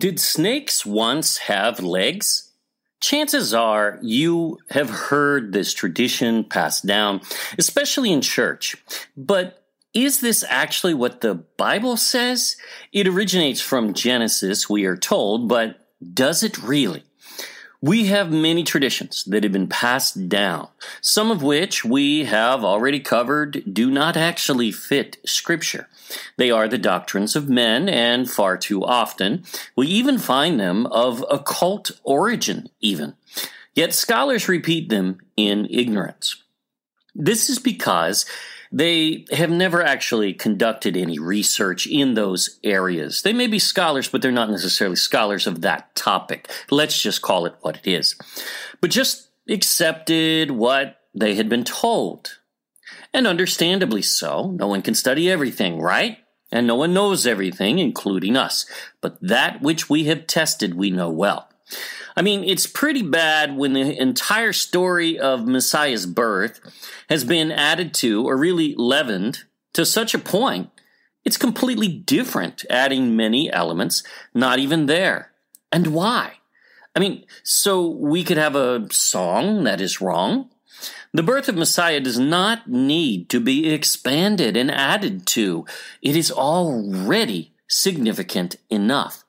Did snakes once have legs? Chances are you have heard this tradition passed down, especially in church. But is this actually what the Bible says? It originates from Genesis, we are told, but does it really? We have many traditions that have been passed down, some of which we have already covered do not actually fit Scripture. They are the doctrines of men, and far too often we even find them of occult origin, even. Yet scholars repeat them in ignorance. This is because they have never actually conducted any research in those areas. They may be scholars, but they're not necessarily scholars of that topic. Let's just call it what it is. But just accepted what they had been told. And understandably so. No one can study everything, right? And no one knows everything, including us. But that which we have tested, we know well. I mean, it's pretty bad when the entire story of Messiah's birth has been added to, or really leavened, to such a point, it's completely different, adding many elements not even there. And why? I mean, so we could have a song that is wrong. The birth of Messiah does not need to be expanded and added to. It is already significant enough.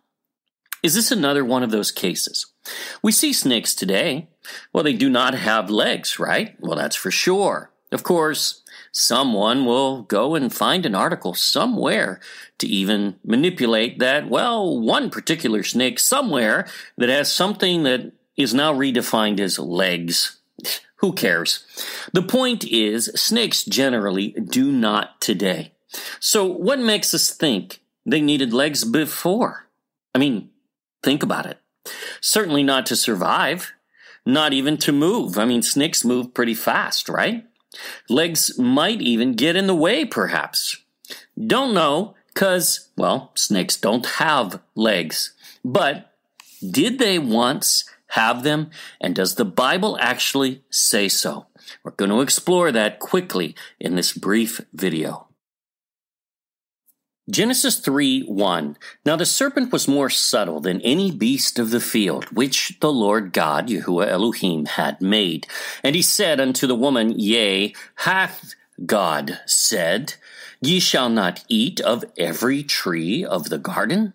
Is this another one of those cases? We see snakes today. Well, they do not have legs, right? Well, that's for sure. Of course, someone will go and find an article somewhere to even manipulate that, well, one particular snake somewhere that has something that is now redefined as legs. Who cares? The point is, snakes generally do not today. So, what makes us think they needed legs before? I mean, think about it. Certainly not to survive, not even to move. I mean, snakes move pretty fast, right? Legs might even get in the way, perhaps. Don't know, because, well, snakes don't have legs. But did they once have them? And does the Bible actually say so? We're going to explore that quickly in this brief video. Genesis 3 1. Now the serpent was more subtle than any beast of the field, which the Lord God, Yahuwah Elohim, had made. And he said unto the woman, Yea, hath God said, Ye shall not eat of every tree of the garden?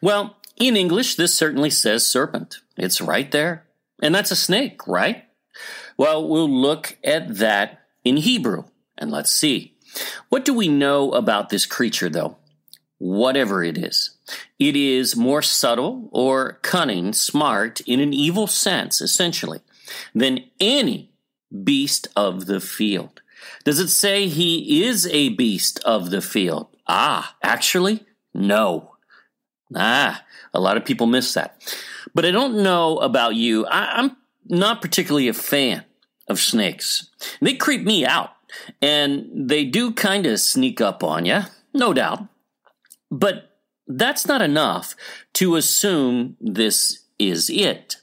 Well, in English, this certainly says serpent. It's right there. And that's a snake, right? Well, we'll look at that in Hebrew, and let's see. What do we know about this creature, though? Whatever it is. It is more subtle or cunning, smart in an evil sense, essentially, than any beast of the field. Does it say he is a beast of the field? Ah, actually, no. Ah, a lot of people miss that. But I don't know about you. I, am not particularly a fan of snakes. They creep me out, and they do kind of sneak up on you, no doubt. But that's not enough to assume this is it.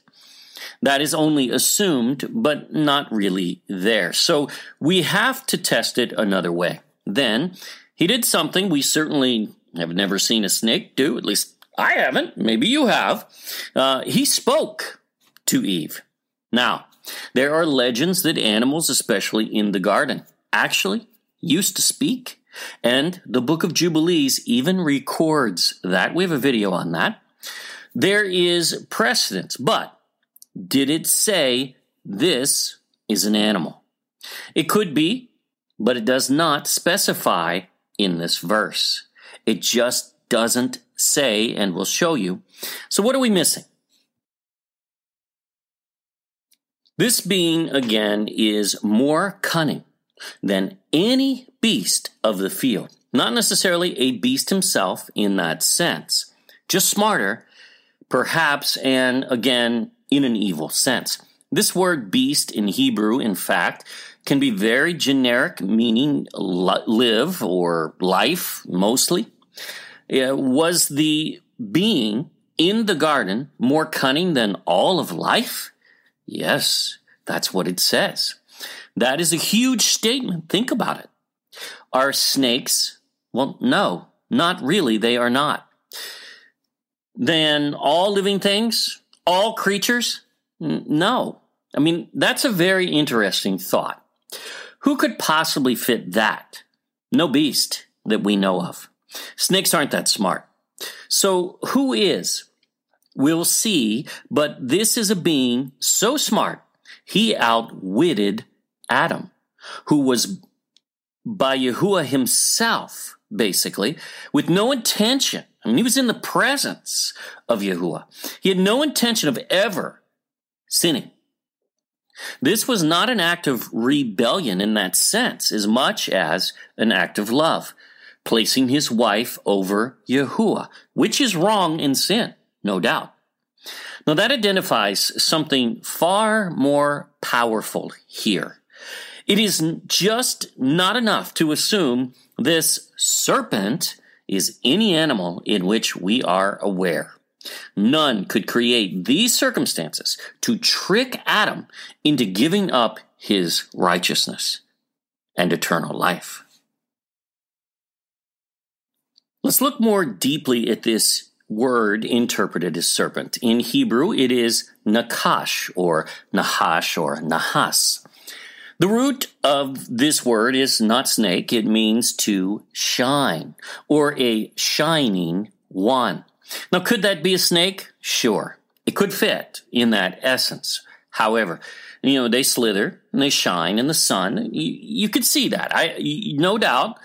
That is only assumed, but not really there. So we have to test it another way. Then he did something we certainly have never seen a snake do, at least I haven't. Maybe you have. Uh, he spoke to Eve. Now, there are legends that animals, especially in the garden, actually used to speak and the book of Jubilees even records that. We have a video on that. There is precedence, but did it say this is an animal? It could be, but it does not specify in this verse. It just doesn't say, and we'll show you. So, what are we missing? This being, again, is more cunning than any beast of the field. Not necessarily a beast himself in that sense, just smarter, perhaps, and again, in an evil sense. This word beast in Hebrew, in fact, can be very generic, meaning live or life mostly. Was the being in the garden more cunning than all of life? Yes, that's what it says. That is a huge statement. Think about it. Are snakes? Well, no, not really. They are not. Then all living things, all creatures? No. I mean, that's a very interesting thought. Who could possibly fit that? No beast that we know of. Snakes aren't that smart. So who is? We'll see, but this is a being so smart, he outwitted Adam, who was by Yahuwah himself, basically, with no intention. I mean, he was in the presence of Yahuwah. He had no intention of ever sinning. This was not an act of rebellion in that sense, as much as an act of love, placing his wife over Yahuwah, which is wrong in sin, no doubt. Now that identifies something far more powerful here. It is just not enough to assume this serpent is any animal in which we are aware. None could create these circumstances to trick Adam into giving up his righteousness and eternal life. Let's look more deeply at this word interpreted as serpent. In Hebrew, it is nakash or nahash or nahas. The root of this word is not snake. It means to shine or a shining one. Now, could that be a snake? Sure. It could fit in that essence. However, you know, they slither and they shine in the sun. You, you could see that. I, no doubt.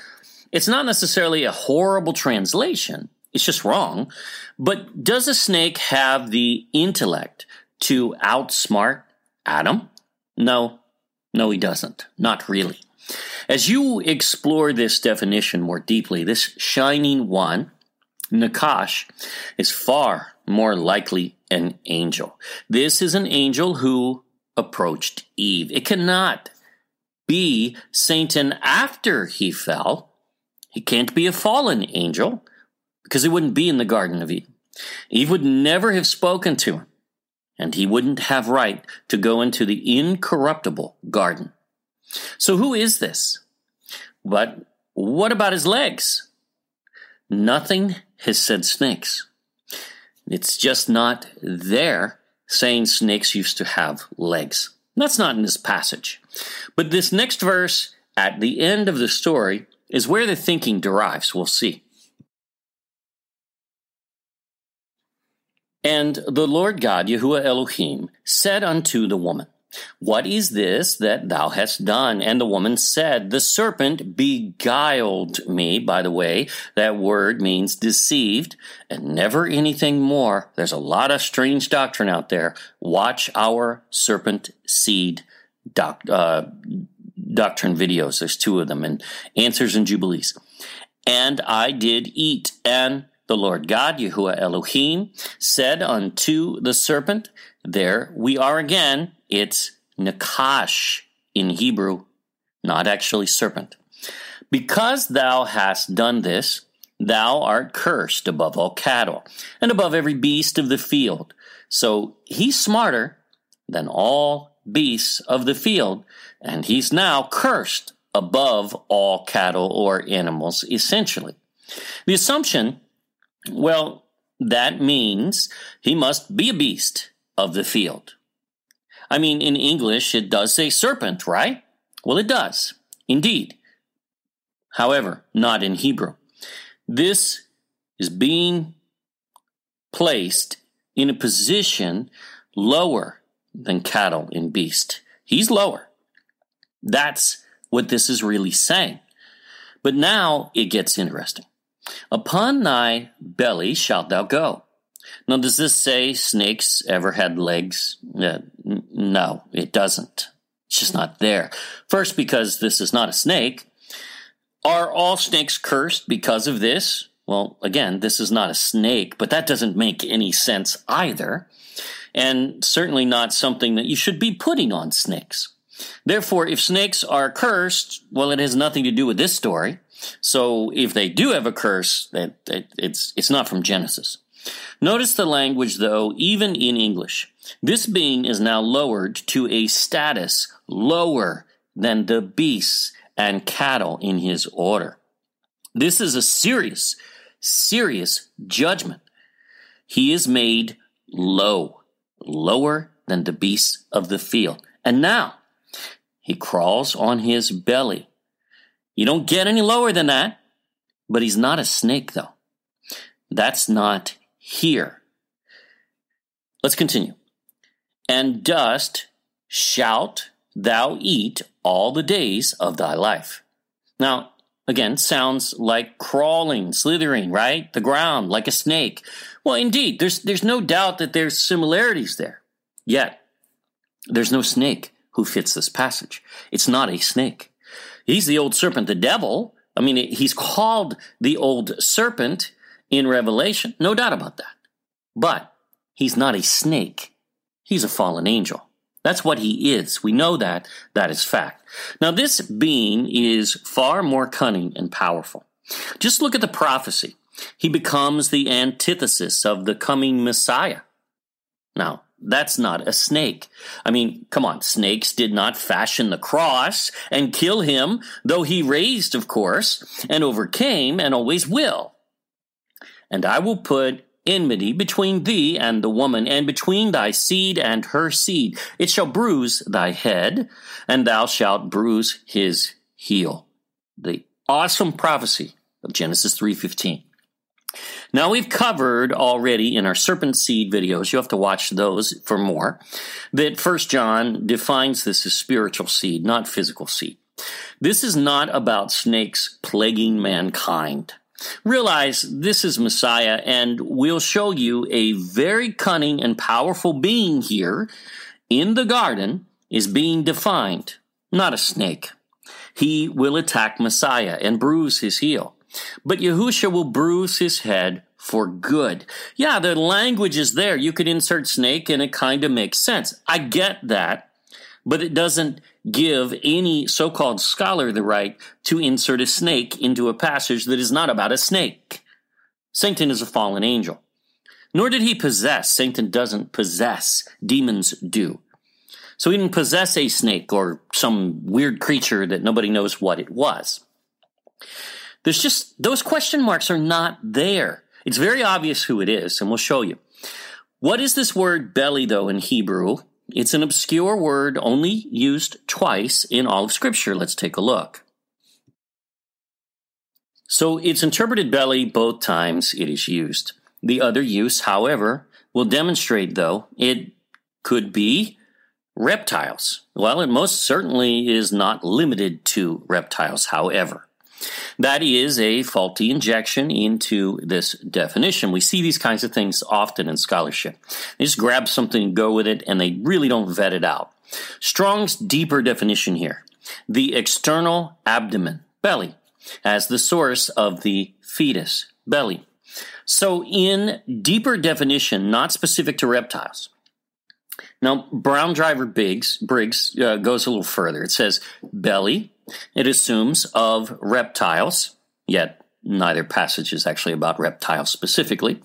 It's not necessarily a horrible translation. It's just wrong. But does a snake have the intellect to outsmart Adam? No, no, he doesn't. Not really. As you explore this definition more deeply, this shining one, Nakash, is far more likely an angel. This is an angel who approached Eve. It cannot be Satan after he fell. He can't be a fallen angel because he wouldn't be in the Garden of Eden. Eve would never have spoken to him and he wouldn't have right to go into the incorruptible garden. So who is this? But what about his legs? Nothing has said snakes. It's just not there saying snakes used to have legs. That's not in this passage. But this next verse at the end of the story is where the thinking derives. We'll see. And the Lord God, Yahuwah Elohim, said unto the woman, What is this that thou hast done? And the woman said, The serpent beguiled me. By the way, that word means deceived and never anything more. There's a lot of strange doctrine out there. Watch our serpent seed doc, uh, doctrine videos. There's two of them, and answers and jubilees. And I did eat, and the Lord God, Yahuwah Elohim, said unto the serpent, There we are again. It's Nakash in Hebrew, not actually serpent. Because thou hast done this, thou art cursed above all cattle and above every beast of the field. So he's smarter than all beasts of the field, and he's now cursed above all cattle or animals, essentially. The assumption well, that means he must be a beast of the field. I mean, in English, it does say serpent, right? Well, it does, indeed. However, not in Hebrew. This is being placed in a position lower than cattle and beast. He's lower. That's what this is really saying. But now it gets interesting. Upon thy belly shalt thou go. Now, does this say snakes ever had legs? Uh, no, it doesn't. It's just not there. First, because this is not a snake. Are all snakes cursed because of this? Well, again, this is not a snake, but that doesn't make any sense either. And certainly not something that you should be putting on snakes. Therefore, if snakes are cursed, well, it has nothing to do with this story. So if they do have a curse, that, it's it's not from Genesis. Notice the language, though, even in English. This being is now lowered to a status lower than the beasts and cattle in his order. This is a serious, serious judgment. he is made low, lower than the beasts of the field. And now he crawls on his belly. You don't get any lower than that, but he's not a snake, though. That's not here. Let's continue. And dust shalt thou eat all the days of thy life. Now, again, sounds like crawling, slithering, right? The ground, like a snake. Well, indeed, there's, there's no doubt that there's similarities there. Yet, there's no snake who fits this passage. It's not a snake. He's the old serpent, the devil. I mean, he's called the old serpent in Revelation. No doubt about that. But he's not a snake. He's a fallen angel. That's what he is. We know that. That is fact. Now, this being is far more cunning and powerful. Just look at the prophecy. He becomes the antithesis of the coming Messiah. Now, that's not a snake. I mean, come on, snakes did not fashion the cross and kill him, though he raised, of course, and overcame and always will. And I will put enmity between thee and the woman, and between thy seed and her seed. It shall bruise thy head, and thou shalt bruise his heel. The awesome prophecy of Genesis 3:15. Now we've covered already in our serpent seed videos, you have to watch those for more, that First John defines this as spiritual seed, not physical seed. This is not about snakes plaguing mankind. Realize this is Messiah, and we'll show you a very cunning and powerful being here in the garden is being defined, not a snake. He will attack Messiah and bruise his heel. But Yahusha will bruise his head for good. Yeah, the language is there. You could insert snake and it kind of makes sense. I get that, but it doesn't give any so called scholar the right to insert a snake into a passage that is not about a snake. Satan is a fallen angel. Nor did he possess. Satan doesn't possess. Demons do. So he didn't possess a snake or some weird creature that nobody knows what it was. There's just, those question marks are not there. It's very obvious who it is, and we'll show you. What is this word belly, though, in Hebrew? It's an obscure word only used twice in all of Scripture. Let's take a look. So it's interpreted belly both times it is used. The other use, however, will demonstrate, though, it could be reptiles. Well, it most certainly is not limited to reptiles, however. That is a faulty injection into this definition. We see these kinds of things often in scholarship. They just grab something and go with it, and they really don't vet it out. Strong's deeper definition here the external abdomen, belly, as the source of the fetus, belly. So, in deeper definition, not specific to reptiles, now, Brown Driver Biggs, Briggs uh, goes a little further. It says belly, it assumes of reptiles, yet neither passage is actually about reptiles specifically.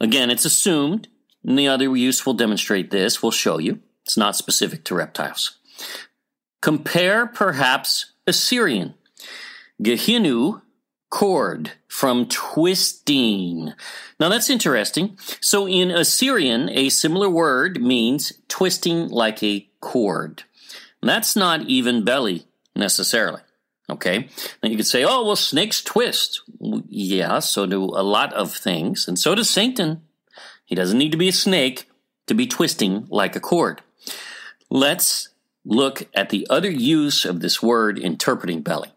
Again, it's assumed, and the other use will demonstrate this, we'll show you. It's not specific to reptiles. Compare perhaps Assyrian. Gehinu cord from twisting. Now that's interesting. So in Assyrian, a similar word means twisting like a cord. That's not even belly necessarily. Okay. Then you could say, oh, well, snakes twist. Yeah, so do a lot of things. And so does Satan. He doesn't need to be a snake to be twisting like a cord. Let's look at the other use of this word interpreting belly.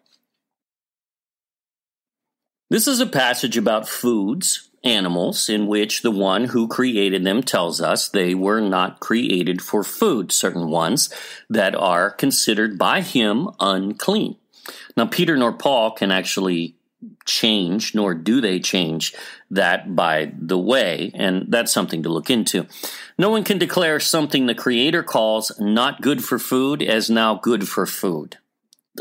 This is a passage about foods, animals, in which the one who created them tells us they were not created for food, certain ones that are considered by him unclean. Now, Peter nor Paul can actually change, nor do they change that by the way, and that's something to look into. No one can declare something the Creator calls not good for food as now good for food.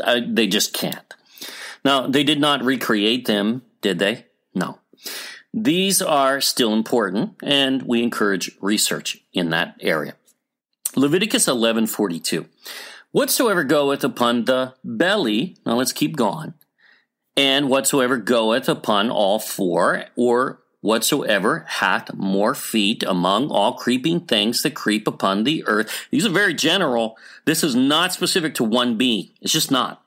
Uh, they just can't. Now, they did not recreate them, did they? No. These are still important, and we encourage research in that area. Leviticus 11:42. Whatsoever goeth upon the belly, now let's keep going, and whatsoever goeth upon all four, or whatsoever hath more feet among all creeping things that creep upon the earth. These are very general. This is not specific to one being. It's just not.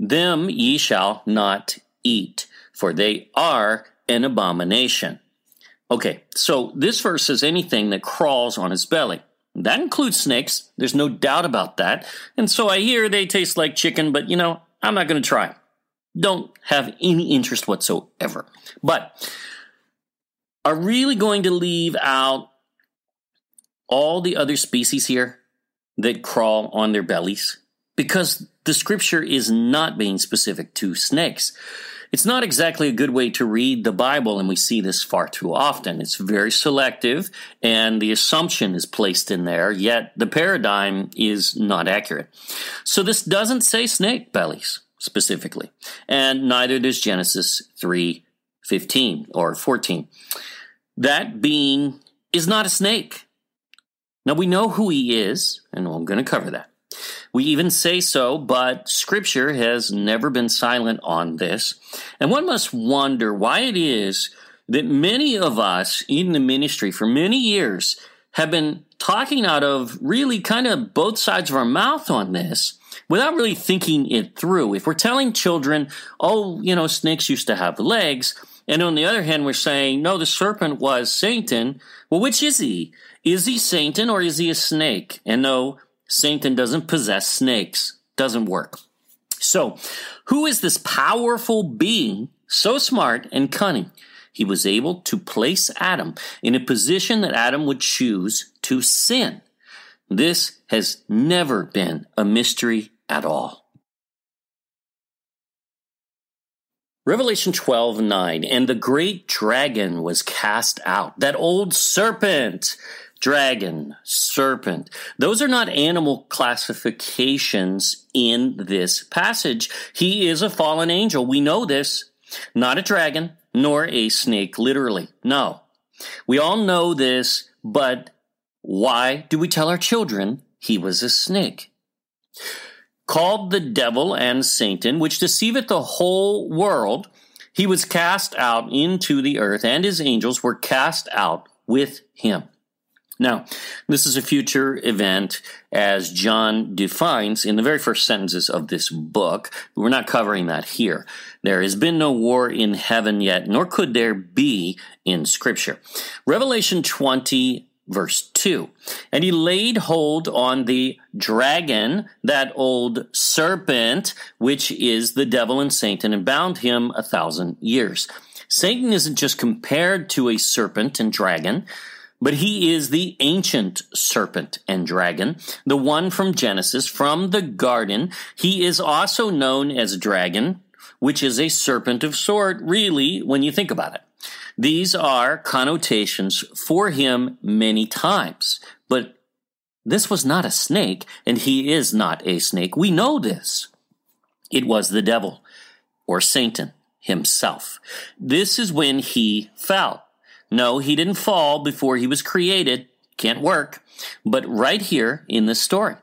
Them ye shall not eat, for they are an abomination. Okay, so this verse says anything that crawls on its belly. That includes snakes. There's no doubt about that. And so I hear they taste like chicken, but you know, I'm not going to try. Don't have any interest whatsoever. But are really going to leave out all the other species here that crawl on their bellies? Because the scripture is not being specific to snakes. It's not exactly a good way to read the Bible, and we see this far too often. It's very selective, and the assumption is placed in there, yet the paradigm is not accurate. So this doesn't say snake bellies specifically, and neither does Genesis 3 15 or 14. That being is not a snake. Now we know who he is, and I'm going to cover that. We even say so, but Scripture has never been silent on this. And one must wonder why it is that many of us in the ministry for many years have been talking out of really kind of both sides of our mouth on this without really thinking it through. If we're telling children, oh, you know, snakes used to have legs, and on the other hand, we're saying, no, the serpent was Satan. Well, which is he? Is he Satan or is he a snake? And no, Satan doesn't possess snakes. Doesn't work. So, who is this powerful being, so smart and cunning? He was able to place Adam in a position that Adam would choose to sin. This has never been a mystery at all. Revelation 12, 9, and the great dragon was cast out, that old serpent dragon, serpent. Those are not animal classifications in this passage. He is a fallen angel. We know this. Not a dragon, nor a snake, literally. No. We all know this, but why do we tell our children he was a snake? Called the devil and Satan, which deceiveth the whole world, he was cast out into the earth, and his angels were cast out with him. Now, this is a future event as John defines in the very first sentences of this book. We're not covering that here. There has been no war in heaven yet, nor could there be in Scripture. Revelation 20 verse 2. And he laid hold on the dragon, that old serpent, which is the devil and Satan, and bound him a thousand years. Satan isn't just compared to a serpent and dragon. But he is the ancient serpent and dragon, the one from Genesis, from the garden. He is also known as dragon, which is a serpent of sort, really, when you think about it. These are connotations for him many times. But this was not a snake, and he is not a snake. We know this. It was the devil, or Satan himself. This is when he fell. No, he didn't fall before he was created. Can't work. But right here in this story.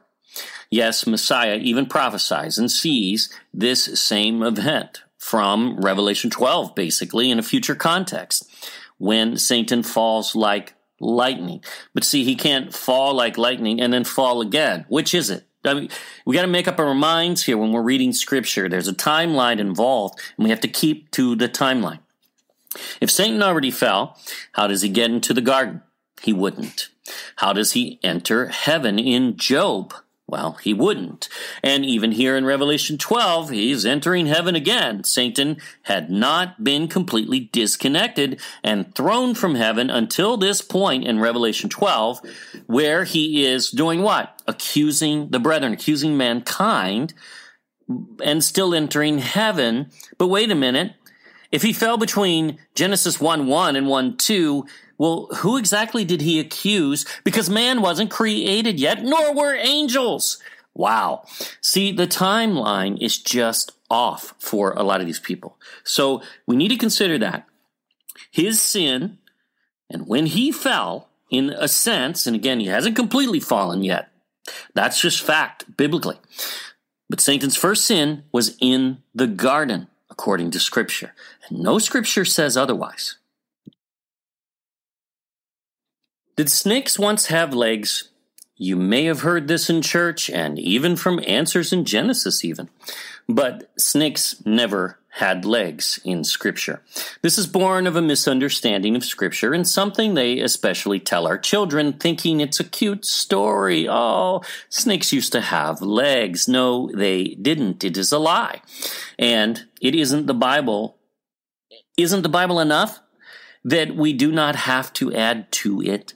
Yes, Messiah even prophesies and sees this same event from Revelation 12, basically, in a future context, when Satan falls like lightning. But see, he can't fall like lightning and then fall again. Which is it? I mean, we got to make up our minds here when we're reading scripture. There's a timeline involved, and we have to keep to the timeline. If Satan already fell, how does he get into the garden? He wouldn't. How does he enter heaven in Job? Well, he wouldn't. And even here in Revelation 12, he's entering heaven again. Satan had not been completely disconnected and thrown from heaven until this point in Revelation 12, where he is doing what? Accusing the brethren, accusing mankind, and still entering heaven. But wait a minute. If he fell between Genesis 1 1 and 1 2, well, who exactly did he accuse? Because man wasn't created yet, nor were angels. Wow. See, the timeline is just off for a lot of these people. So we need to consider that. His sin, and when he fell, in a sense, and again, he hasn't completely fallen yet. That's just fact, biblically. But Satan's first sin was in the garden according to Scripture. And no Scripture says otherwise. Did snakes once have legs? You may have heard this in church and even from answers in Genesis, even. But snakes never had legs in Scripture. This is born of a misunderstanding of Scripture and something they especially tell our children, thinking it's a cute story. Oh, snakes used to have legs. No, they didn't. It is a lie. And it isn't the Bible. Isn't the Bible enough that we do not have to add to it?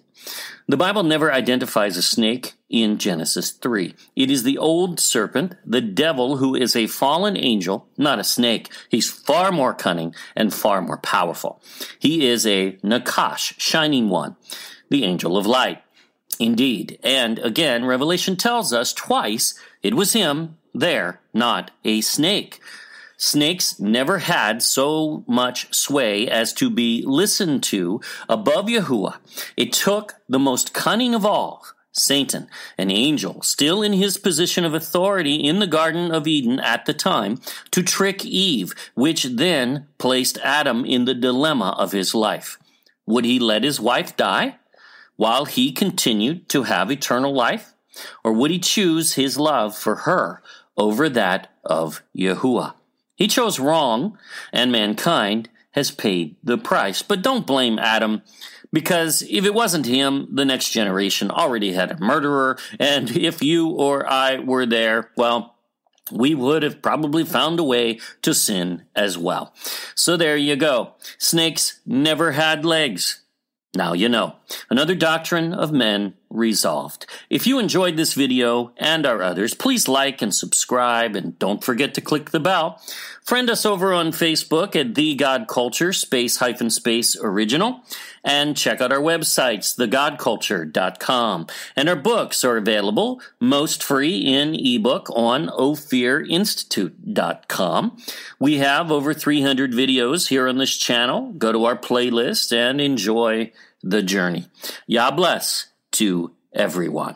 The Bible never identifies a snake in Genesis 3. It is the old serpent, the devil, who is a fallen angel, not a snake. He's far more cunning and far more powerful. He is a Nakash, shining one, the angel of light. Indeed. And again, Revelation tells us twice it was him there, not a snake. Snakes never had so much sway as to be listened to above Yahuwah. It took the most cunning of all, Satan, an angel, still in his position of authority in the Garden of Eden at the time, to trick Eve, which then placed Adam in the dilemma of his life. Would he let his wife die while he continued to have eternal life? Or would he choose his love for her over that of Yahuwah? He chose wrong, and mankind has paid the price. But don't blame Adam, because if it wasn't him, the next generation already had a murderer, and if you or I were there, well, we would have probably found a way to sin as well. So there you go. Snakes never had legs. Now you know. Another doctrine of men resolved. If you enjoyed this video and our others, please like and subscribe and don't forget to click the bell. Friend us over on Facebook at The God Culture space hyphen space original and check out our websites, thegodculture.com. And our books are available most free in ebook on ophirinstitute.com. We have over 300 videos here on this channel. Go to our playlist and enjoy the journey. Yah bless to everyone.